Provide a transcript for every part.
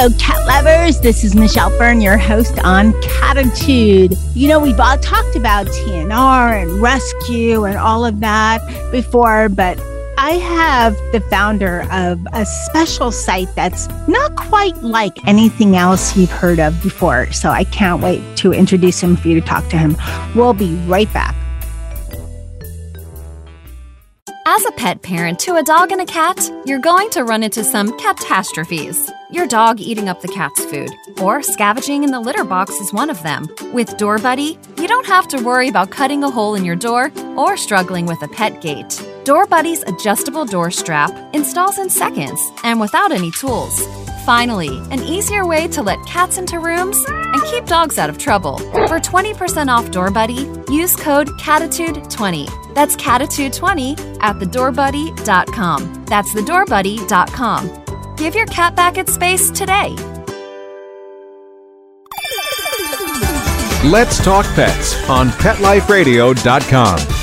Hello, cat lovers. This is Michelle Fern, your host on Catitude. You know, we've all talked about TNR and rescue and all of that before, but I have the founder of a special site that's not quite like anything else you've heard of before. So I can't wait to introduce him for you to talk to him. We'll be right back. As a pet parent to a dog and a cat, you're going to run into some catastrophes. Your dog eating up the cat's food, or scavenging in the litter box is one of them. With Door Buddy, you don't have to worry about cutting a hole in your door or struggling with a pet gate. Door Buddy's adjustable door strap installs in seconds and without any tools. Finally, an easier way to let cats into rooms and keep dogs out of trouble. For 20% off Door Buddy, use code CATITUDE20. That's CATITUDE20 at thedoorbuddy.com. That's thedoorbuddy.com. Give your cat back its space today. Let's Talk Pets on PetLifeRadio.com.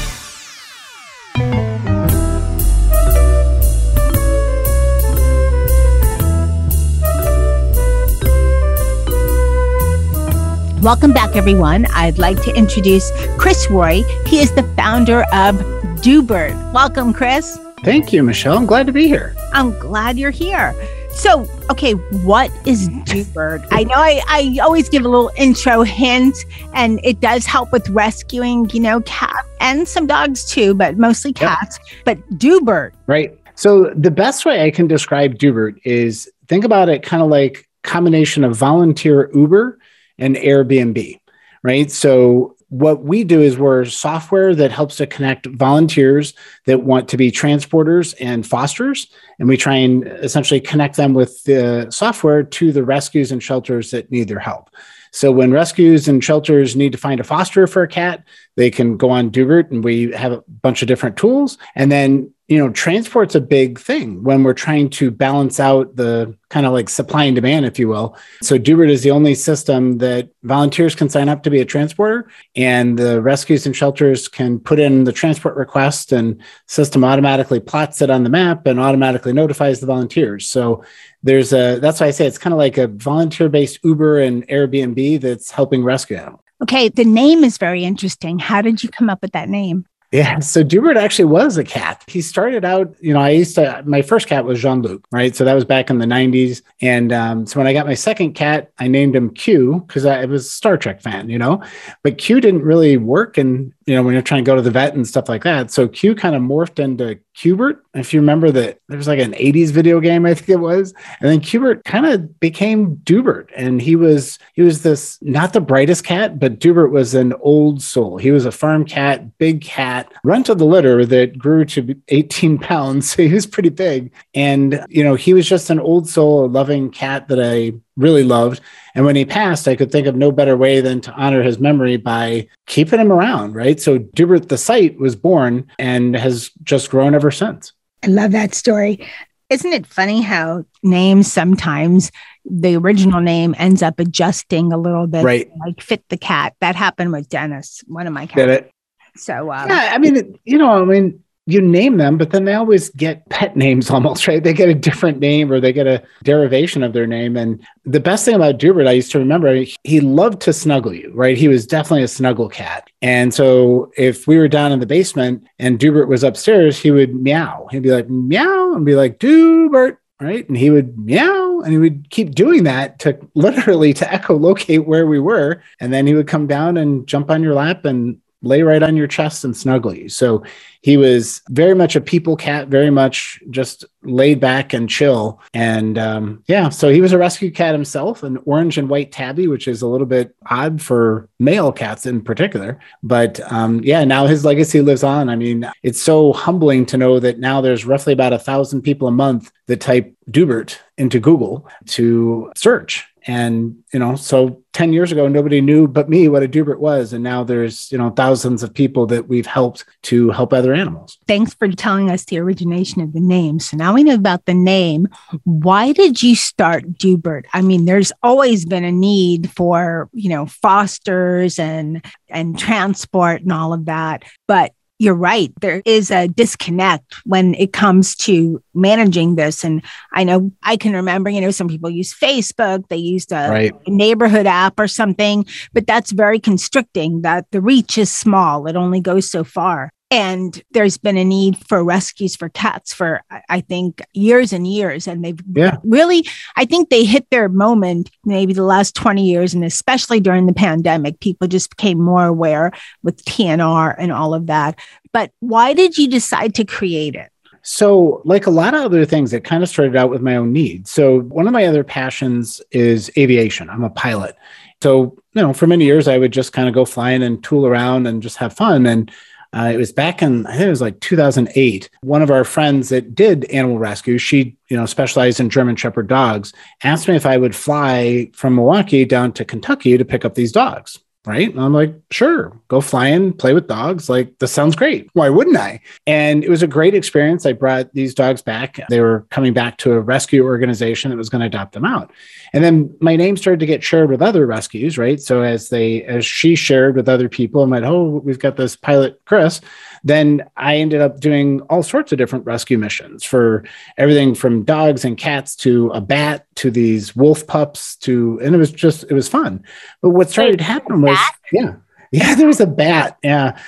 Welcome back, everyone. I'd like to introduce Chris Roy. He is the founder of Doobert. Welcome, Chris. Thank you, Michelle. I'm glad to be here. I'm glad you're here. So, okay, what is Doobert? I know I, I always give a little intro hint, and it does help with rescuing, you know, cats and some dogs too, but mostly cats. Yep. But Doobert. Right. So the best way I can describe Doobert is think about it kind of like combination of volunteer Uber and Airbnb, right? So what we do is we're software that helps to connect volunteers that want to be transporters and fosters and we try and essentially connect them with the software to the rescues and shelters that need their help so when rescues and shelters need to find a foster for a cat they can go on Doobert and we have a bunch of different tools and then you know, transport's a big thing when we're trying to balance out the kind of like supply and demand, if you will. So Doobert is the only system that volunteers can sign up to be a transporter and the rescues and shelters can put in the transport request and system automatically plots it on the map and automatically notifies the volunteers. So there's a, that's why I say it's kind of like a volunteer based Uber and Airbnb that's helping rescue animals. Okay, the name is very interesting. How did you come up with that name? Yeah. So Doobert actually was a cat. He started out, you know, I used to, my first cat was Jean Luc, right? So that was back in the 90s. And um, so when I got my second cat, I named him Q because I was a Star Trek fan, you know, but Q didn't really work. And, you know, when you're trying to go to the vet and stuff like that. So Q kind of morphed into Cubert. If you remember that there was like an 80s video game, I think it was. And then Cubert kind of became Doobert. And he was he was this not the brightest cat, but Doobert was an old soul. He was a farm cat, big cat, run to the litter that grew to 18 pounds. So he was pretty big. And you know, he was just an old soul, a loving cat that I really loved. And when he passed, I could think of no better way than to honor his memory by keeping him around, right? So Doobert the site was born and has just grown ever since. I love that story. Isn't it funny how names sometimes the original name ends up adjusting a little bit, right? Like fit the cat. That happened with Dennis, one of my cats. Did it? So um, yeah, I mean, you know, I mean, you name them, but then they always get pet names almost, right? They get a different name or they get a derivation of their name. And the best thing about Doobert, I used to remember, he loved to snuggle you, right? He was definitely a snuggle cat. And so if we were down in the basement and Doobert was upstairs, he would meow. He'd be like, meow, and be like, Doobert, right? And he would meow and he would keep doing that to literally to echolocate where we were. And then he would come down and jump on your lap and lay right on your chest and snuggle you. So he was very much a people cat, very much just laid back and chill. And um, yeah, so he was a rescue cat himself, an orange and white tabby, which is a little bit odd for male cats in particular. But um, yeah, now his legacy lives on. I mean, it's so humbling to know that now there's roughly about a thousand people a month that type Doobert into Google to search And, you know, so 10 years ago, nobody knew but me what a Doobert was. And now there's, you know, thousands of people that we've helped to help other animals. Thanks for telling us the origination of the name. So now we know about the name. Why did you start Doobert? I mean, there's always been a need for, you know, fosters and and transport and all of that. But you're right. There is a disconnect when it comes to managing this. And I know I can remember, you know, some people use Facebook, they used a, Right. a neighborhood app or something, but that's very constricting that the reach is small. It only goes so far. And there's been a need for rescues for cats for, I- think, years and years. And they've Yeah. really, I think they hit their moment maybe the last 20 years. And especially during the pandemic, people just became more aware with TNR and all of that. But why did you decide to create it? So, like a lot of other things, it kind of started out with my own needs. So, one of my other passions is aviation. I'm a pilot. So, you know, for many years, I would just kind of go flying and tool around and just have fun. And uh, it was back in, I think it was like 2008. One of our friends that did animal rescue, she, you know, specialized in German Shepherd dogs, asked me if I would fly from Milwaukee down to Kentucky to pick up these dogs. Right. And I'm like, sure, go fly in, play with dogs. Like, this sounds great. Why wouldn't I? And it was a great experience. I brought these dogs back. They were coming back to a rescue organization that was going to adopt them out. And then my name started to get shared with other rescues, right? So as they as she shared with other people and went, oh, we've got this pilot Chris, then I ended up doing all sorts of different rescue missions for everything from dogs and cats to a bat to these wolf pups to and it was just it was fun. But what started happening was yeah. Yeah, there was a bat. Yeah.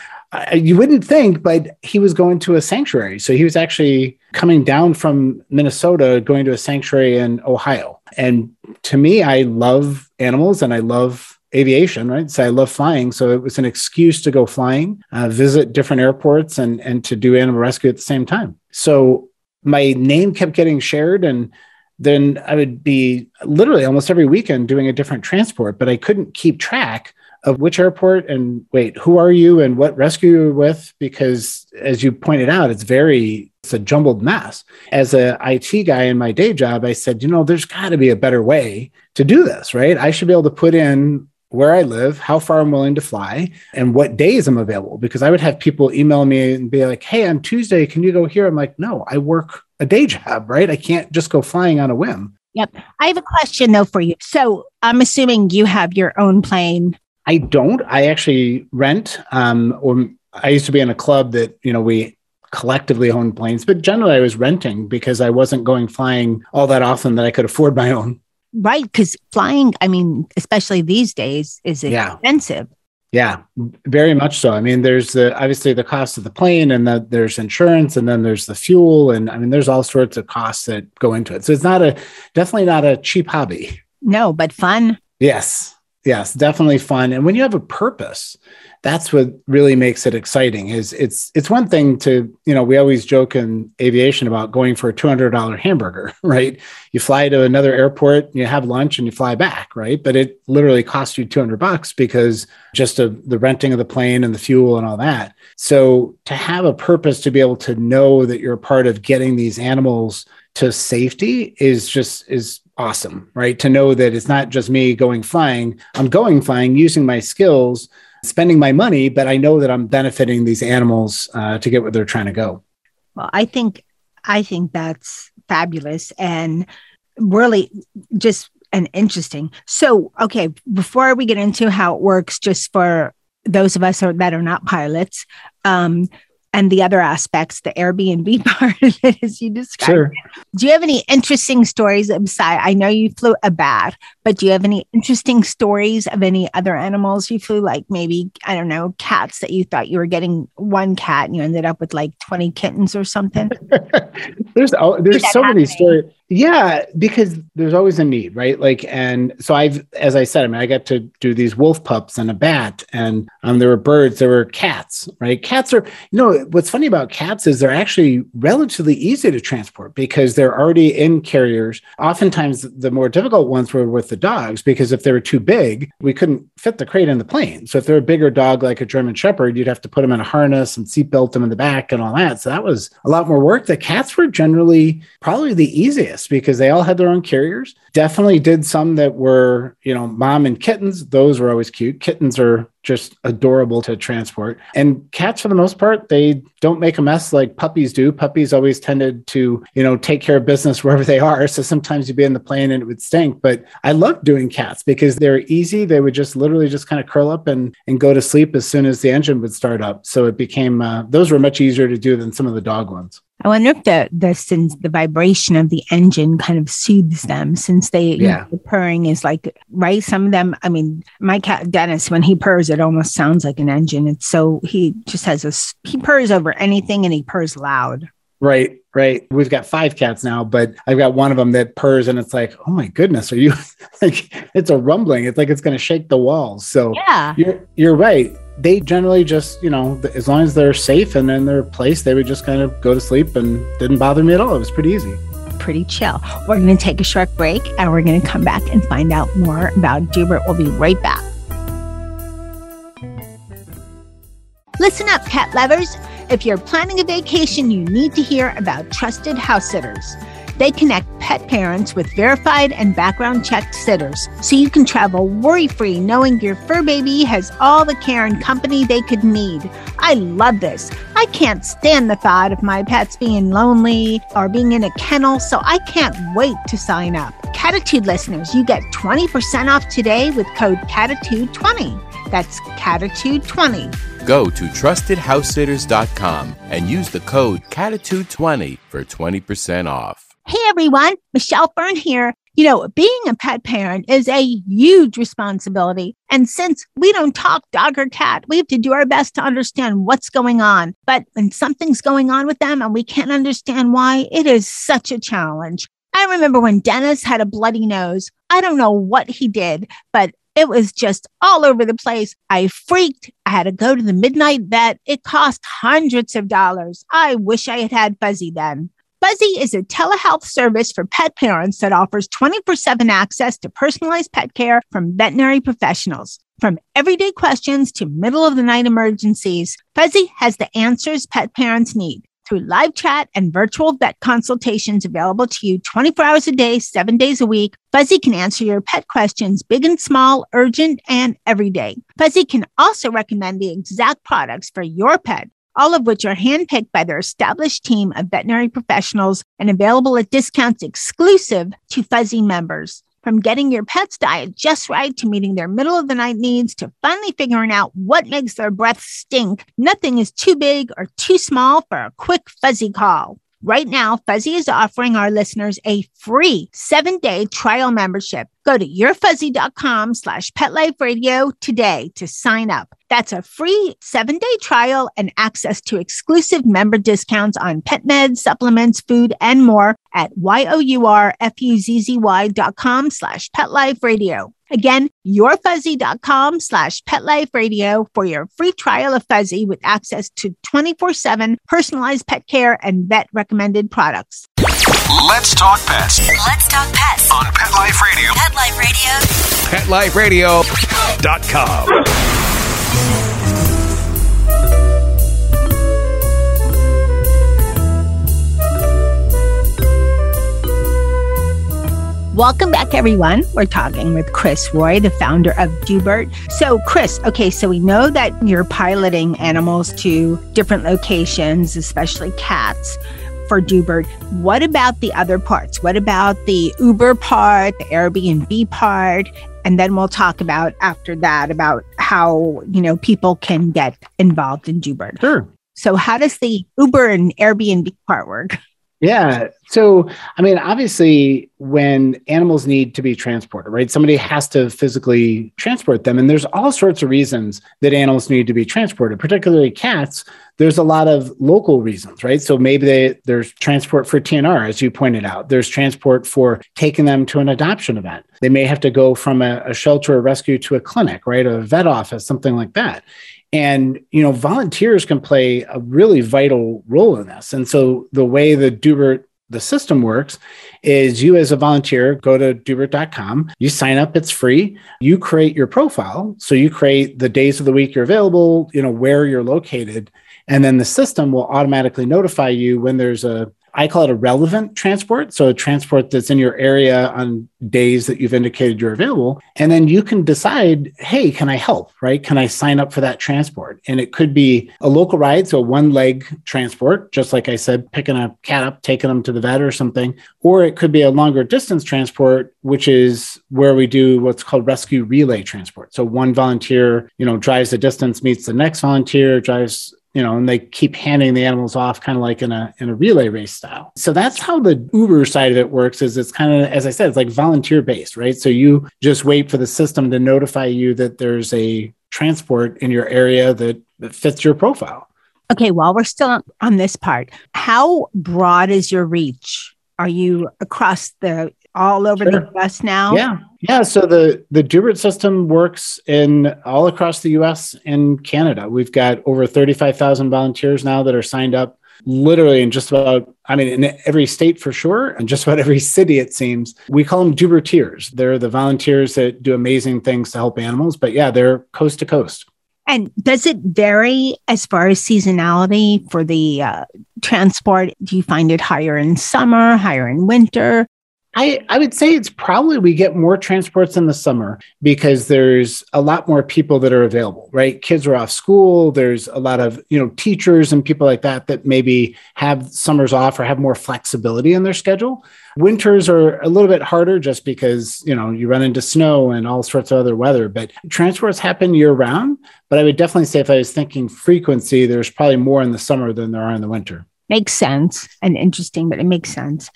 You wouldn't think, but he was going to a sanctuary. So he was actually coming down from Minnesota, going to a sanctuary in Ohio. And to me, I love animals and I love aviation, right? So I love flying. So it was an excuse to go flying, uh, visit different airports, and and to do animal rescue at the same time. So my name kept getting shared, and then I would be literally almost every weekend doing a different transport, but I couldn't keep track of which airport and wait, who are you and what rescue you're with? Because as you pointed out, it's very, it's a jumbled mess. As a IT guy in my day job, I said, you know, there's got to be a better way to do this, right? I should be able to put in where I live, how far I'm willing to fly, and what days I'm available. Because I would have people email me and be like, hey, on Tuesday, can you go here? I'm like, no, I work a day job, right? I can't just go flying on a whim. Yep. I have a question though for you. So I'm assuming you have your own plane. I don't. I actually rent. Um, or I used to be in a club that you know we collectively owned planes, but generally I was renting because I wasn't going flying all that often that I could afford my own. Right. Because flying, I mean, especially these days, is Yeah. expensive. Yeah, very much so. I mean, there's the obviously the cost of the plane, and the, there's insurance, and then there's the fuel, and I mean, there's all sorts of costs that go into it. So it's not a definitely not a cheap hobby. No, but fun. Yes, yes, definitely fun. And when you have a purpose, that's what really makes it exciting. Is it's it's one thing to you know we always joke in aviation about going for a two hundred dollar hamburger, right? You fly to another airport, you have lunch, and you fly back, right? But it literally costs you two hundred bucks because just of the renting of the plane and the fuel and all that. So to have a purpose to be able to know that you're a part of getting these animals to safety is just is awesome, right? To know that it's not just me going flying, I'm going flying using my skills, spending my money, but I know that I'm benefiting these animals uh, to get where they're trying to go. Well, I think I think that's fabulous and really just an interesting. So, okay, before we get into how it works, just for those of us that are not pilots, um, and the other aspects, the Airbnb part of it, as you described. Sure. Do you have any interesting stories beside? I know you flew a bat, but do you have any interesting stories of any other animals you flew? Like maybe I don't know, cats that you thought you were getting one cat and you ended up with like twenty kittens or something. there's there's so many stories. Yeah, because there's always a need, right? Like, and so I've, as I said, I mean, I got to do these wolf pups and a bat, and um, there were birds, there were cats, right? Cats are, you know, what's funny about cats is they're actually relatively easy to transport because they're already in carriers. Oftentimes, the more difficult ones were with the dogs because if they were too big, we couldn't fit the crate in the plane. So if they're a bigger dog like a German Shepherd, you'd have to put them in a harness and seatbelt them in the back and all that. So that was a lot more work. The cats were generally probably the easiest list because they all had their own carriers. Definitely did some that were, you know, mom and kittens. Those were always cute. Kittens are just adorable to transport. And cats, for the most part, they don't make a mess like puppies do. Puppies always tended to, you know, take care of business wherever they are. So sometimes you'd be in the plane and it would stink. But I love doing cats because they're easy. They would just literally just kind of curl up and, and go to sleep as soon as the engine would start up. So it became, uh, those were much easier to do than some of the dog ones. I wonder if the the since the vibration of the engine kind of soothes them since they Yeah. know, the purring is like right. Some of them, I mean, my cat Dennis, when he purrs, it almost sounds like an engine. It's so he just has a he purrs over anything and he purrs loud. Right, right. We've got five cats now, but I've got one of them that purrs and it's like, oh my goodness, are you like it's a rumbling. It's like it's gonna shake the walls. So Yeah, you're you're right. They generally just, you know, as long as they're safe and in their place, they would just kind of go to sleep and didn't bother me at all. It was pretty easy. pretty chill. We're going to take a short break and we're going to come back and find out more about Doobert. We'll be right back. Listen up, cat lovers. If you're planning a vacation, you need to hear about trusted house sitters. They connect pet parents with verified and background checked sitters so you can travel worry free knowing your fur baby has all the care and company they could need. I love this. I can't stand the thought of my pets being lonely or being in a kennel, so I can't wait to sign up. Catitude listeners, you get 20% off today with code Catitude20. That's Catitude20. Go to trustedhousesitters.com and use the code CATITUDE20 for 20% off. Hey everyone, Michelle Fern here. You know, being a pet parent is a huge responsibility. And since we don't talk dog or cat, we have to do our best to understand what's going on. But when something's going on with them and we can't understand why, it is such a challenge. I remember when Dennis had a bloody nose. I don't know what he did, but it was just all over the place. I freaked. I had to go to the midnight vet. It cost hundreds of dollars. I wish I had had Fuzzy then. Fuzzy is a telehealth service for pet parents that offers 24 7 access to personalized pet care from veterinary professionals. From everyday questions to middle of the night emergencies, Fuzzy has the answers pet parents need. Through live chat and virtual vet consultations available to you 24 hours a day, seven days a week, Fuzzy can answer your pet questions, big and small, urgent, and everyday. Fuzzy can also recommend the exact products for your pet all of which are handpicked by their established team of veterinary professionals and available at discounts exclusive to Fuzzy members. From getting your pet's diet just right to meeting their middle of the night needs to finally figuring out what makes their breath stink, nothing is too big or too small for a quick Fuzzy call. Right now, Fuzzy is offering our listeners a free seven-day trial membership. Go to yourfuzzy.com slash petliferadio today to sign up. That's a free seven-day trial and access to exclusive member discounts on pet meds, supplements, food, and more at y-o-u-r-f-u-z-z-y dot com slash petliferadio. Again, yourfuzzy.com slash petliferadio for your free trial of Fuzzy with access to 24-7 personalized pet care and vet recommended products. Let's talk pets Let's talk pets. on Pet Life Radio. Pet Life Radio. PetLifeRadio.com. Welcome back, everyone. We're talking with Chris Roy, the founder of Doobert. So, Chris, okay, so we know that you're piloting animals to different locations, especially cats for Doobert. What about the other parts? What about the Uber part, the Airbnb part? And then we'll talk about after that about how, you know, people can get involved in Doobert. Sure. So, how does the Uber and Airbnb part work? Yeah. So, I mean, obviously, when animals need to be transported, right? Somebody has to physically transport them. And there's all sorts of reasons that animals need to be transported, particularly cats. There's a lot of local reasons, right? So maybe they, there's transport for TNR, as you pointed out. There's transport for taking them to an adoption event. They may have to go from a, a shelter or rescue to a clinic, right? A vet office, something like that. And you know, volunteers can play a really vital role in this. And so the way the Doobert the system works is you as a volunteer go to doobert.com, you sign up, it's free. You create your profile. So you create the days of the week you're available, you know, where you're located. And then the system will automatically notify you when there's a, I call it a relevant transport. So a transport that's in your area on days that you've indicated you're available. And then you can decide, hey, can I help? Right? Can I sign up for that transport? And it could be a local ride, so one leg transport, just like I said, picking a cat up, taking them to the vet or something. Or it could be a longer distance transport, which is where we do what's called rescue relay transport. So one volunteer, you know, drives the distance, meets the next volunteer, drives you know, and they keep handing the animals off kind of like in a in a relay race style. So that's how the Uber side of it works is it's kind of as I said, it's like volunteer based, right? So you just wait for the system to notify you that there's a transport in your area that, that fits your profile. Okay, while we're still on this part, how broad is your reach? Are you across the all over sure. the US now? Yeah. Yeah. So the, the Doobert system works in all across the US and Canada. We've got over 35,000 volunteers now that are signed up literally in just about, I mean, in every state for sure, and just about every city, it seems. We call them Dooberteers. They're the volunteers that do amazing things to help animals. But yeah, they're coast to coast. And does it vary as far as seasonality for the uh, transport? Do you find it higher in summer, higher in winter? I, I would say it's probably we get more transports in the summer because there's a lot more people that are available, right? Kids are off school. There's a lot of, you know, teachers and people like that that maybe have summers off or have more flexibility in their schedule. Winters are a little bit harder just because, you know, you run into snow and all sorts of other weather, but transports happen year round. But I would definitely say if I was thinking frequency, there's probably more in the summer than there are in the winter. Makes sense and interesting, but it makes sense.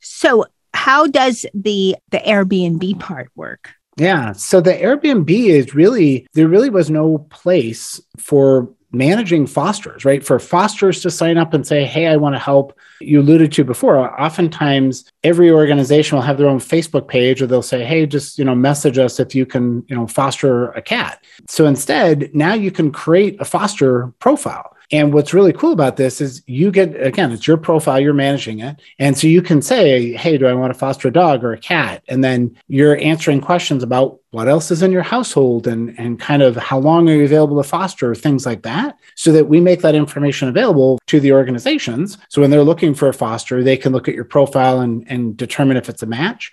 So how does the the Airbnb part work? Yeah. So the Airbnb is really, there really was no place for managing fosters, right? For fosters to sign up and say, Hey, I want to help. You alluded to before, oftentimes every organization will have their own Facebook page or they'll say, Hey, just, you know, message us if you can, you know, foster a cat. So instead, now you can create a foster profile. And what's really cool about this is you get, again, it's your profile, you're managing it. And so you can say, hey, do I want to foster a dog or a cat? And then you're answering questions about what else is in your household and, and kind of how long are you available to foster, things like that, so that we make that information available to the organizations. So when they're looking for a foster, they can look at your profile and, and determine if it's a match.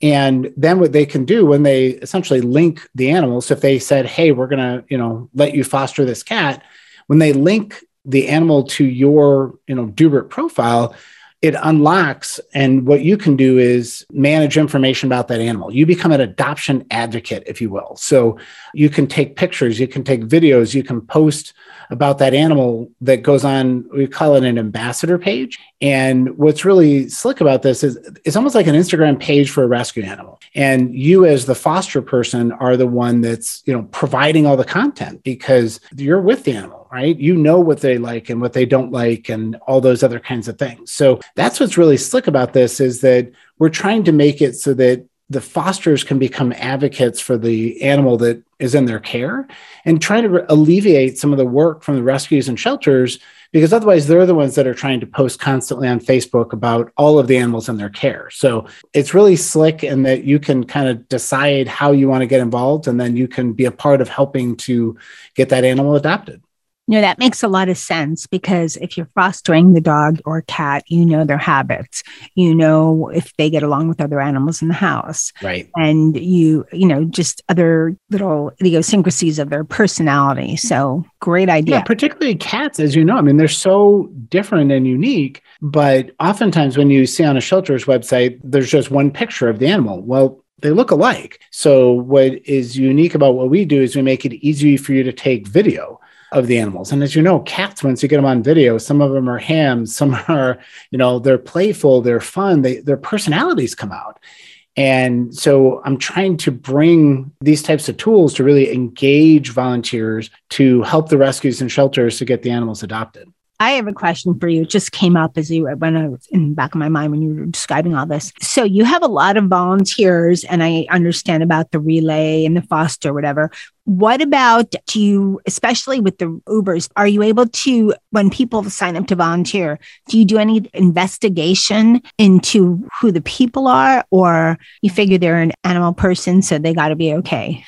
And then what they can do when they essentially link the animals, if they said, hey, we're going to, you know, let you foster this cat, when they link the animal to your you know Doobert profile, it unlocks and what you can do is manage information about that animal. You become an adoption advocate if you will. So you can take pictures you can take videos you can post about that animal that goes on we call it an ambassador page and what's really slick about this is it's almost like an instagram page for a rescue animal and you as the foster person are the one that's you know providing all the content because you're with the animal right? You know what they like and what they don't like and all those other kinds of things. So that's what's really slick about this is that we're trying to make it so that the fosters can become advocates for the animal that is in their care and try to alleviate some of the work from the rescues and shelters because otherwise they're the ones that are trying to post constantly on Facebook about all of the animals in their care. So it's really slick in that you can kind of decide how you want to get involved and then you can be a part of helping to get that animal adopted. You know, that makes a lot of sense because if you're fostering the dog or cat, you know their habits. You know if they get along with other animals in the house. Right. And you, you know, just other little idiosyncrasies of their personality. So great idea. Yeah, particularly cats, as you know. I mean, they're so different and unique. But oftentimes when you see on a shelter's website, there's just one picture of the animal. Well, they look alike. So, what is unique about what we do is we make it easy for you to take video of the animals. And as you know, cats, once you get them on video, some of them are hams, some are, you know, they're playful, they're fun, they, their personalities come out. And so I'm trying to bring these types of tools to really engage volunteers to help the rescues and shelters to get the animals adopted. I have a question for you. It just came up as you when I was in the back of my mind when you were describing all this. So you have a lot of volunteers, and I understand about the relay and the foster, whatever. What about do you, especially with the Ubers, are you able to, when people sign up to volunteer, do you do any investigation into who the people are, or you figure they're an animal person, so they got to be okay?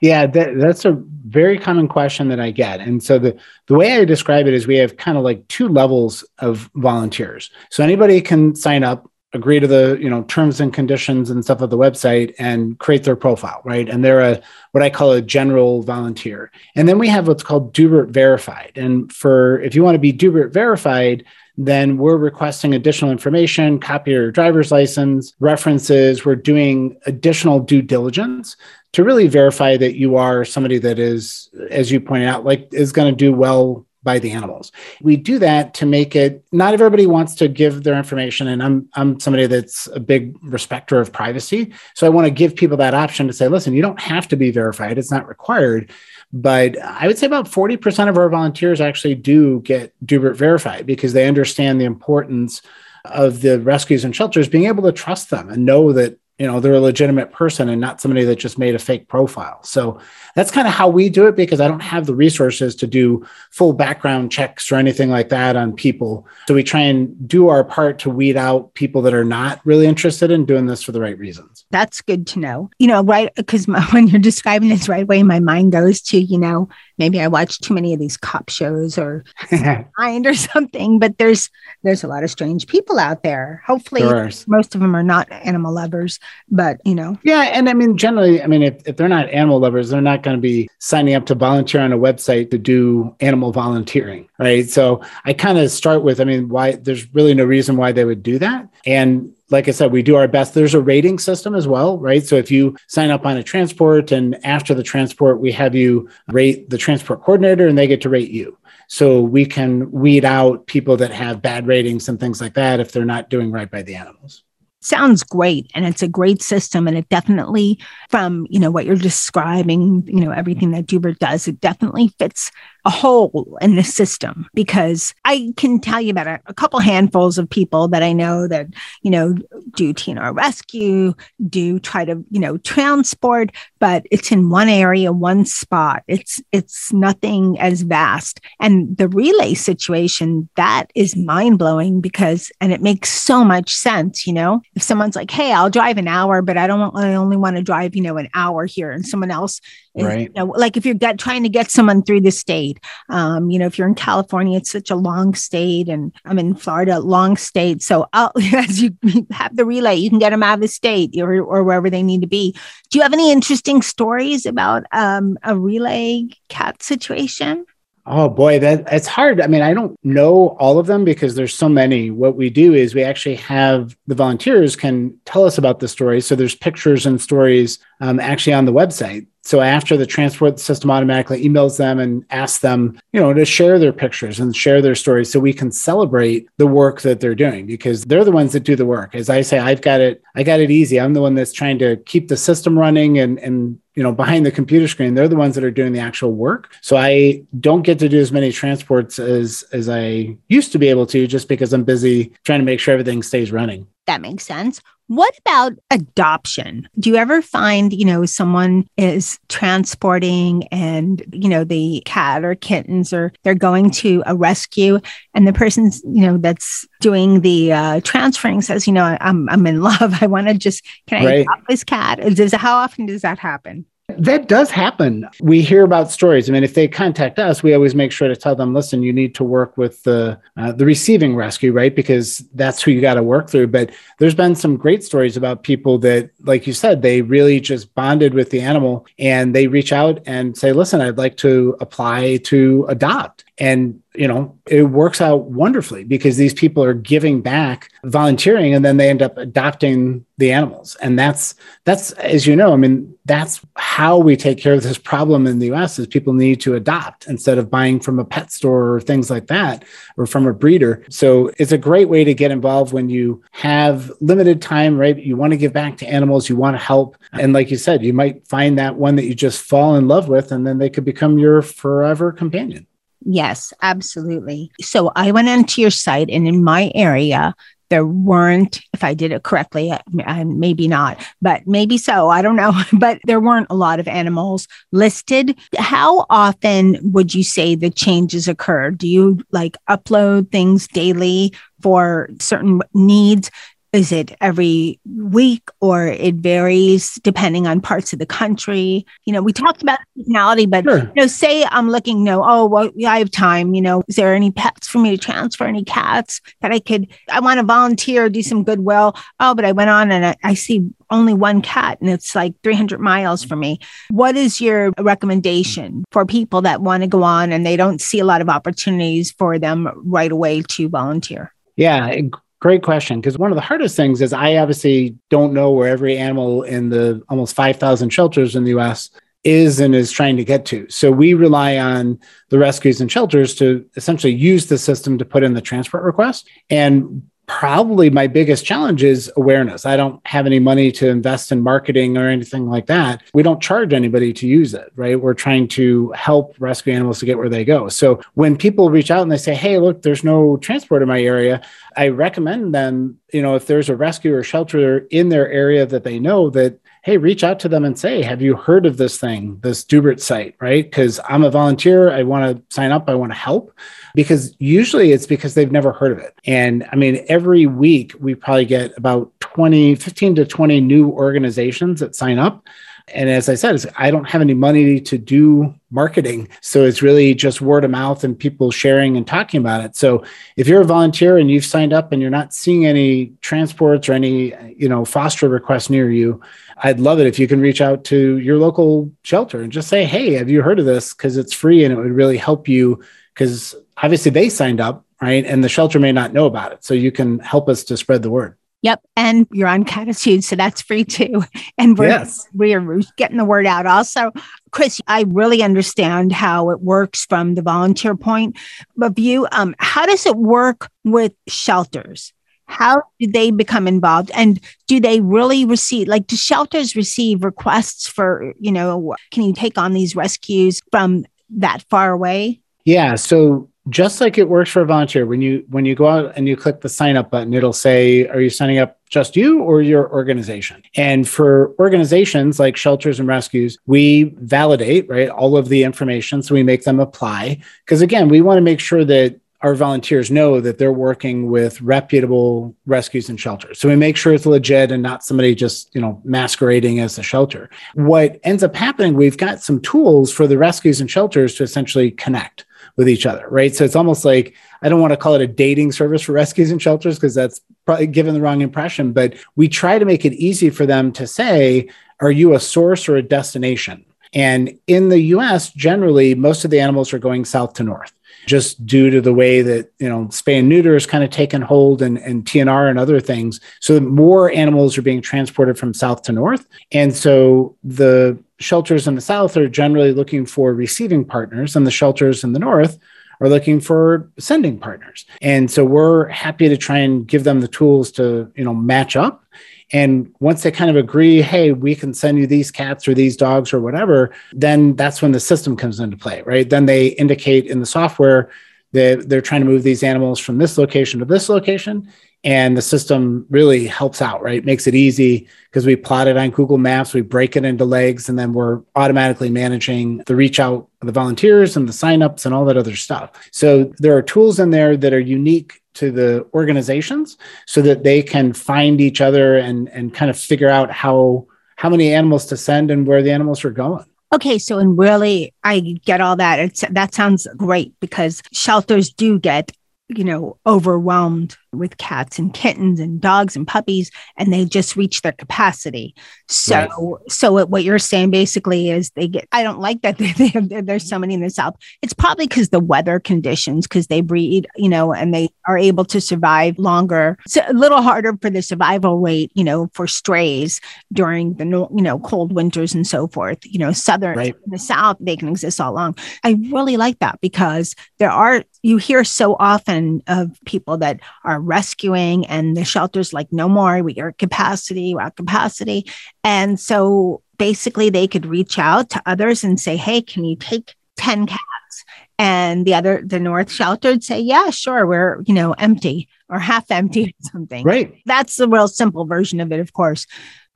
Yeah, that, that's a very common question that I get. And so the, the way I describe it is we have kind of like two levels of volunteers. So anybody can sign up, agree to the you know terms and conditions and stuff of the website and create their profile, right? And they're a what I call a general volunteer. And then we have what's called Doobert verified. And for if you want to be Doobert verified, then we're requesting additional information, copy your driver's license, references. We're doing additional due diligence to really verify that you are somebody that is, as you pointed out, like is going to do well by the animals. We do that to make it not everybody wants to give their information and I'm I'm somebody that's a big respecter of privacy. So I want to give people that option to say listen, you don't have to be verified. It's not required. But I would say about 40% of our volunteers actually do get Doobert verified because they understand the importance of the rescues and shelters being able to trust them and know that you know they're a legitimate person and not somebody that just made a fake profile. So that's kind of how we do it because i don't have the resources to do full background checks or anything like that on people. So we try and do our part to weed out people that are not really interested in doing this for the right reasons. That's good to know. You know right because when you're describing this right away my mind goes to you know maybe i watch too many of these cop shows or mind or something but there's there's a lot of strange people out there. Hopefully there most of them are not animal lovers but you know. Yeah and i mean generally i mean if, if they're not animal lovers they're not going to be signing up to volunteer on a website to do animal volunteering right? So i kind of start with i mean why there's really no reason why they would do that. And like I said, we do our best. There's a rating system as well, right? So if you sign up on a transport and after the transport, we have you rate the transport coordinator and they get to rate you. So we can weed out people that have bad ratings and things like that if they're not doing right by the animals sounds great and it's a great system and it definitely from you know what you're describing you know everything that Doobert does it definitely fits a hole in the system because I can tell you about a, a, couple handfuls of people that I know that, you know, do TNR rescue, do try to, you know, transport, but it's in one area, one spot. It's it's nothing as vast. And the relay situation, that is mind-blowing because and it makes so much sense, you know. If someone's like, hey, I'll drive an hour, but I don't want I only want to drive, you know, an hour here, and someone else right. You know, like if you're get, trying to get someone through the state, um, you know, if you're in California, it's such a long state, and I'm in Florida, long state. So I'll, as you have the relay, you can get them out of the state or, or wherever they need to be. Do you have any interesting stories about um, a relay cat situation? Oh boy, that it's hard. I mean, I don't know all of them because there's so many. What we do is we actually have the volunteers can tell us about the stories. So there's pictures and stories um, actually on the website so after the transport system automatically emails them and asks them, you know, to share their pictures and share their stories so we can celebrate the work that they're doing because they're the ones that do the work. As I say, I've got it, I got it easy. I'm the one that's trying to keep the system running and and you know behind the computer screen they're the ones that are doing the actual work so i don't get to do as many transports as as i used to be able to just because i'm busy trying to make sure everything stays running that makes sense what about adoption? Do you ever find, you know, someone is transporting and, you know, the cat or kittens or they're going to a rescue and the person's, you know, that's doing the uh, transferring says, you know, I'm, I'm in love. I want to just, can I right. adopt this cat? Does, how often does that happen? That does happen. We hear about stories. I mean, if they contact us, we always make sure to tell them, listen, you need to work with the uh, the receiving rescue, right? Because that's who you got to work through. But there's been some great stories about people that, like you said, they really just bonded with the animal and they reach out and say, listen, I'd like to apply to adopt. And you know, it works out wonderfully because these people are giving back, volunteering, and then they end up adopting the animals. And that's that's as you know, I mean, that's how we take care of this problem in the US is people need to adopt instead of buying from a pet store or things like that or from a breeder. So it's a great way to get involved when you have limited time, right? You want to give back to animals, you want to help. And like you said, you might find that one that you just fall in love with and then they could become your forever companion. Yes, absolutely. So I went onto your site, and in my area, there weren't, if I did it correctly, i maybe not, but maybe so. I don't know. But there weren't a lot of animals listed. How often would you say the changes occur? Do you like upload things daily for certain needs? Is it every week or it varies depending on parts of the country? You know, we talked about seasonality, but Sure. you know, say I'm looking, you know, oh, well, I have time. You know, is there any pets for me to transfer? Any cats that I could? I want to volunteer, do some goodwill. Oh, but I went on and I, I see only one cat, and it's like 300 miles from me. What is your recommendation for people that want to go on and they don't see a lot of opportunities for them right away to volunteer? Yeah, great question. Because one of the hardest things is I obviously don't know where every animal in the almost 5,000 shelters in the US is and is trying to get to. So we rely on the rescues and shelters to essentially use the system to put in the transport request. And probably my biggest challenge is awareness. I don't have any money to invest in marketing or anything like that. We don't charge anybody to use it, right? We're trying to help rescue animals to get where they go. So when people reach out and they say, "Hey, look, there's no transport in my area," I recommend them, you know, if there's a rescue or shelter in their area that they know that hey, reach out to them and say, have you heard of this thing, this Doobert site, right? Because I'm a volunteer. I want to sign up. I want to help. Because usually it's because they've never heard of it. And I mean, every week we probably get about 20, 15 to 20 new organizations that sign up. And as I said, I don't have any money to do marketing. So it's really just word of mouth and people sharing and talking about it. So if you're a volunteer and you've signed up and you're not seeing any transports or any, you know, foster requests near you, I'd love it if you can reach out to your local shelter and just say, Hey, have you heard of this? Because it's free and it would really help you. Because obviously they signed up, right? And the shelter may not know about it. So you can help us to spread the word. Yep. And you're on Catitude, so that's free too. And we're, Yes. we're getting the word out. Also, Chris, I really understand how it works from the volunteer point of view. Um, how does it work with shelters? How do they become involved? And do they really receive, like, do shelters receive requests for, you know, can you take on these rescues from that far away? Yeah. So just like it works for a volunteer, when you when you go out and you click the sign up button, it'll say, "Are you signing up just you or your organization?" And for organizations like shelters and rescues, we validate right all of the information, so we make them apply. Because again, we want to make sure that our volunteers know that they're working with reputable rescues and shelters. So we make sure it's legit and not somebody just, you know, masquerading as a shelter. What ends up happening, we've got some tools for the rescues and shelters to essentially connect with each other, right? So it's almost like I don't want to call it a dating service for rescues and shelters because that's probably given the wrong impression, but we try to make it easy for them to say, are you a source or a destination? And in the US, generally, most of the animals are going south to north just due to the way that you know spay and neuter is kind of taken hold and, and TNR and other things. So more animals are being transported from south to north. And so the shelters in the south are generally looking for receiving partners, and the shelters in the north are looking for sending partners. And so we're happy to try and give them the tools to, you know, match up. And once they kind of agree, hey, we can send you these cats or these dogs or whatever, then that's when the system comes into play, right? Then they indicate in the software that they're trying to move these animals from this location to this location. And the system really helps out, right? Makes it easy because we plot it on Google Maps, we break it into legs, and then we're automatically managing the reach out the volunteers and the signups and all that other stuff. So there are tools in there that are unique to the organizations so that they can find each other and and kind of figure out how how many animals to send and where the animals are going. Okay, so and really, I get all that. It's that sounds great because shelters do get you know overwhelmed with cats and kittens and dogs and puppies, and they just reach their capacity. So, Right. so what- what you're saying basically is they get. I don't like that they, they have, there's so many in the south. It's probably because the weather conditions, because they breed, you know, and they are able to survive longer. It's a little harder for the survival rate, you know, for strays during the you know cold winters and so forth. You know, southern Right. in the south they can exist all along. I really like that because there are you hear so often of people that are rescuing and the shelters like no more. We are at capacity, we're at capacity, and so basically they could reach out to others and say, "Hey, can you take ten cats?" And the other, the North shelter would say, "Yeah, sure, we're you know empty or half empty or something." Right. That's the real simple version of it, of course.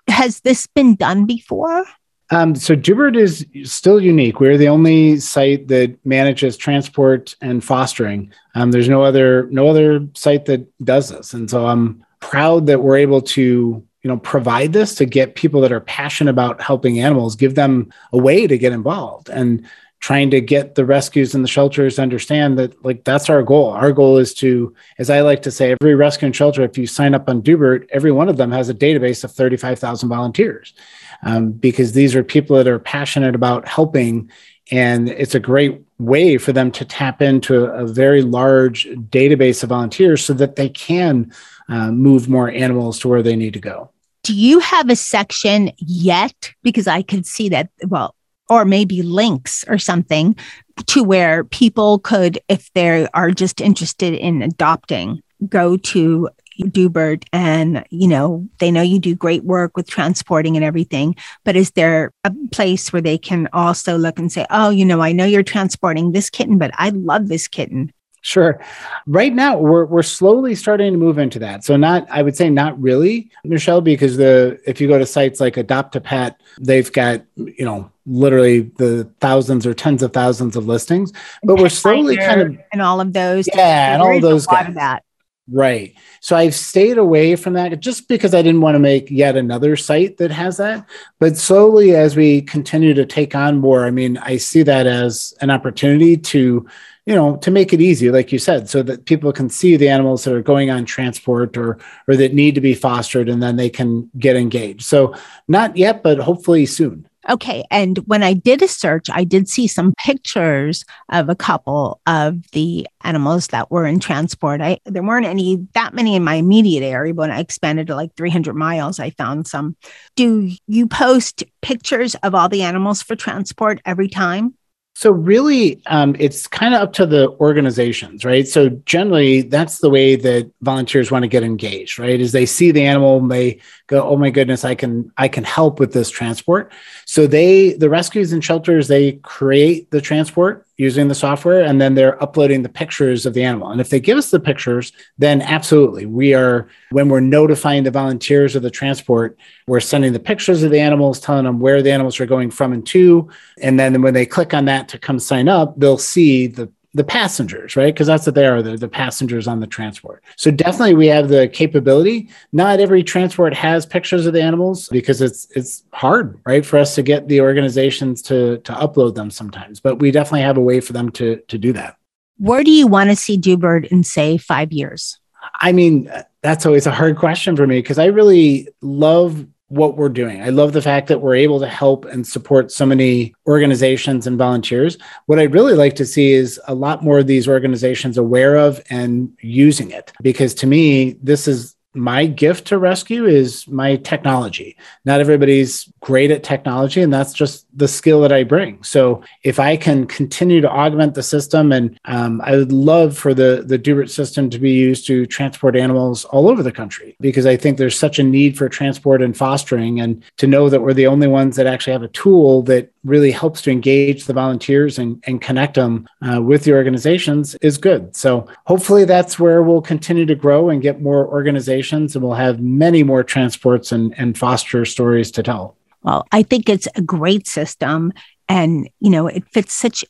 Has this been done before? Um, so Doobert is still unique. We're the only site that manages transport and fostering. Um, there's no other no other site that does this, and so I'm proud that we're able to you know provide this to get people that are passionate about helping animals give them a way to get involved and trying to get the rescues and the shelters to understand that like that's our goal our goal is to as i like to say every rescue and shelter if you sign up on doobert every one of them has a database of 35000 volunteers um, because these are people that are passionate about helping and it's a great way for them to tap into a very large database of volunteers so that they can uh, move more animals to where they need to go do you have a section yet? Because I could see that, well, or maybe links or something to where people could, if they are just interested in adopting, go to Doobert and you know they know you do great work with transporting and everything but is there a place where they can also look and say oh you know I know you're transporting this kitten but I love this kitten Sure. Right now, we're we're slowly starting to move into that. So not, I would say, not really, Michelle, because the if you go to sites like Adopt a Pet, they've got you know literally the thousands or tens of thousands of listings. But we're slowly kind of and all of those. Yeah, and all those guys. Of that. Right. So I've stayed away from that just because I didn't want to make yet another site that has that. But slowly, as we continue to take on more, I mean, I see that as an opportunity to you know to make it easy like you said so that people can see the animals that are going on transport or or that need to be fostered and then they can get engaged so not yet but hopefully soon Okay. And when I did a search, I did see some pictures of a couple of the animals that were in transport. I there weren't any that many in my immediate area, but when I expanded to like 300 miles, I found some. Do you post pictures of all the animals for transport every time? So really, um, it's kind of up to the organizations, right? So generally, that's the way that volunteers want to get engaged, right? Is they see the animal, and they go, "Oh my goodness, I can I can help with this transport." So they, the rescues and shelters, they create the transport using the software and then they're uploading the pictures of the animal. And if they give us the pictures, then absolutely, we are, when we're notifying the volunteers of the transport, we're sending the pictures of the animals, telling them where the animals are going from and to. And then when they click on that to come sign up, they'll see the the passengers, right? Because that's what they are. They're the passengers on the transport. So definitely we have the capability. Not every transport has pictures of the animals because it's it's hard, right, for us to get the organizations to to upload them sometimes. But we definitely have a way for them to to do that. Where do you want to see Doobert in say five years? I mean, that's always a hard question for me because I really love what we're doing. I love the fact that we're able to help and support so many organizations and volunteers. What I'd really like to see is a lot more of these organizations aware of and using it because to me, this is my gift to rescue is my technology. Not everybody's great at technology, and that's just the skill that I bring. So if I can continue to augment the system, and um, I would love for the the Doobert system to be used to transport animals all over the country because I think there's such a need for transport and fostering, and to know that we're the only ones that actually have a tool that really helps to engage the volunteers and, and connect them uh, with the organizations is good. So hopefully that's where we'll continue to grow and get more organizations and we'll have many more transports and, and foster stories to tell. Well, I think it's a great system. And, you know, it fits such,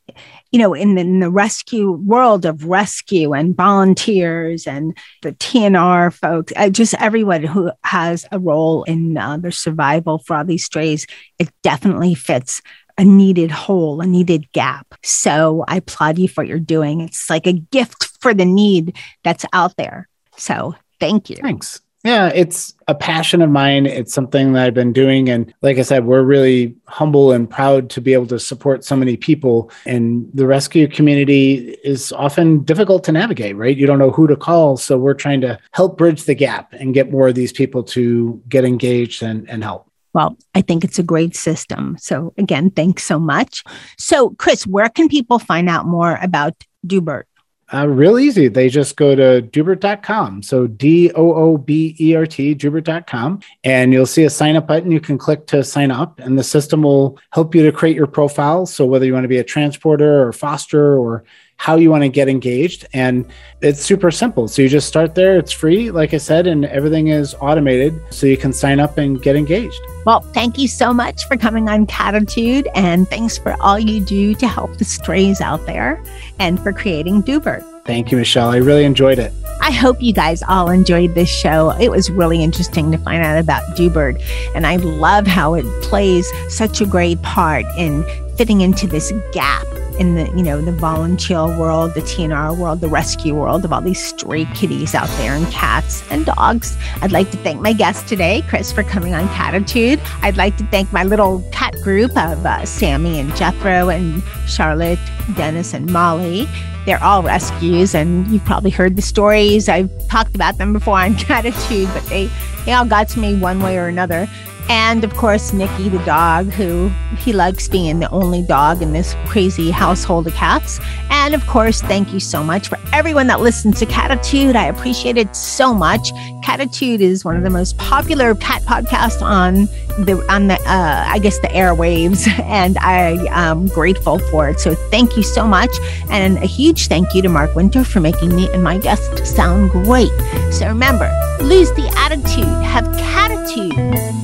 you know, in the, in the rescue world of rescue and volunteers and the TNR folks, uh, just everyone who has a role in uh, the survival for all these strays, it definitely fits a needed hole, a needed gap. So I applaud you for what you're doing. It's like a gift for the need that's out there. So thank you. Thanks. Yeah, it's a passion of mine. It's something that I've been doing. And like I said, we're really humble and proud to be able to support so many people. And the rescue community is often difficult to navigate, right? You don't know who to call. So we're trying to help bridge the gap and get more of these people to get engaged and, and help. Well, I think it's a great system. So, again, thanks so much. So, Chris, where can people find out more about Doobert? Uh, real easy. They just go to doobert.com. So D O O B E R T, doobert.com. And you'll see a sign up button. You can click to sign up, and the system will help you to create your profile. So whether you want to be a transporter or foster or how you want to get engaged. And it's super simple. So you just start there. It's free, like I said, and everything is automated. So you can sign up and get engaged. Well, thank you so much for coming on Catitude. And thanks for all you do to help the strays out there and for creating Doobert. Thank you, Michelle. I really enjoyed it. I hope you guys all enjoyed this show. It was really interesting to find out about Doobert, and I love how it plays such a great part in fitting into this gap in the you know the volunteer world, the TNR world, the rescue world of all these stray kitties out there and cats and dogs. I'd like to thank my guest today, Chris, for coming on Catitude. I'd like to thank my little cat group of uh, Sammy and Jethro and Charlotte, Dennis and Molly. They're all rescues, and you've probably heard the stories. I've talked about them before on Catitude, but they they all got to me one way or another. And of course, Nikki the dog, who he likes being the only dog in this crazy household of cats. And of course, thank you so much for everyone that listens to Catitude. I appreciate it so much. Catitude is one of the most popular cat podcasts on the on the uh, I guess the airwaves, and I am grateful for it. So thank you so much, and a huge thank you to Mark Winter for making me and my guest sound great. So remember, lose the attitude, have catitude.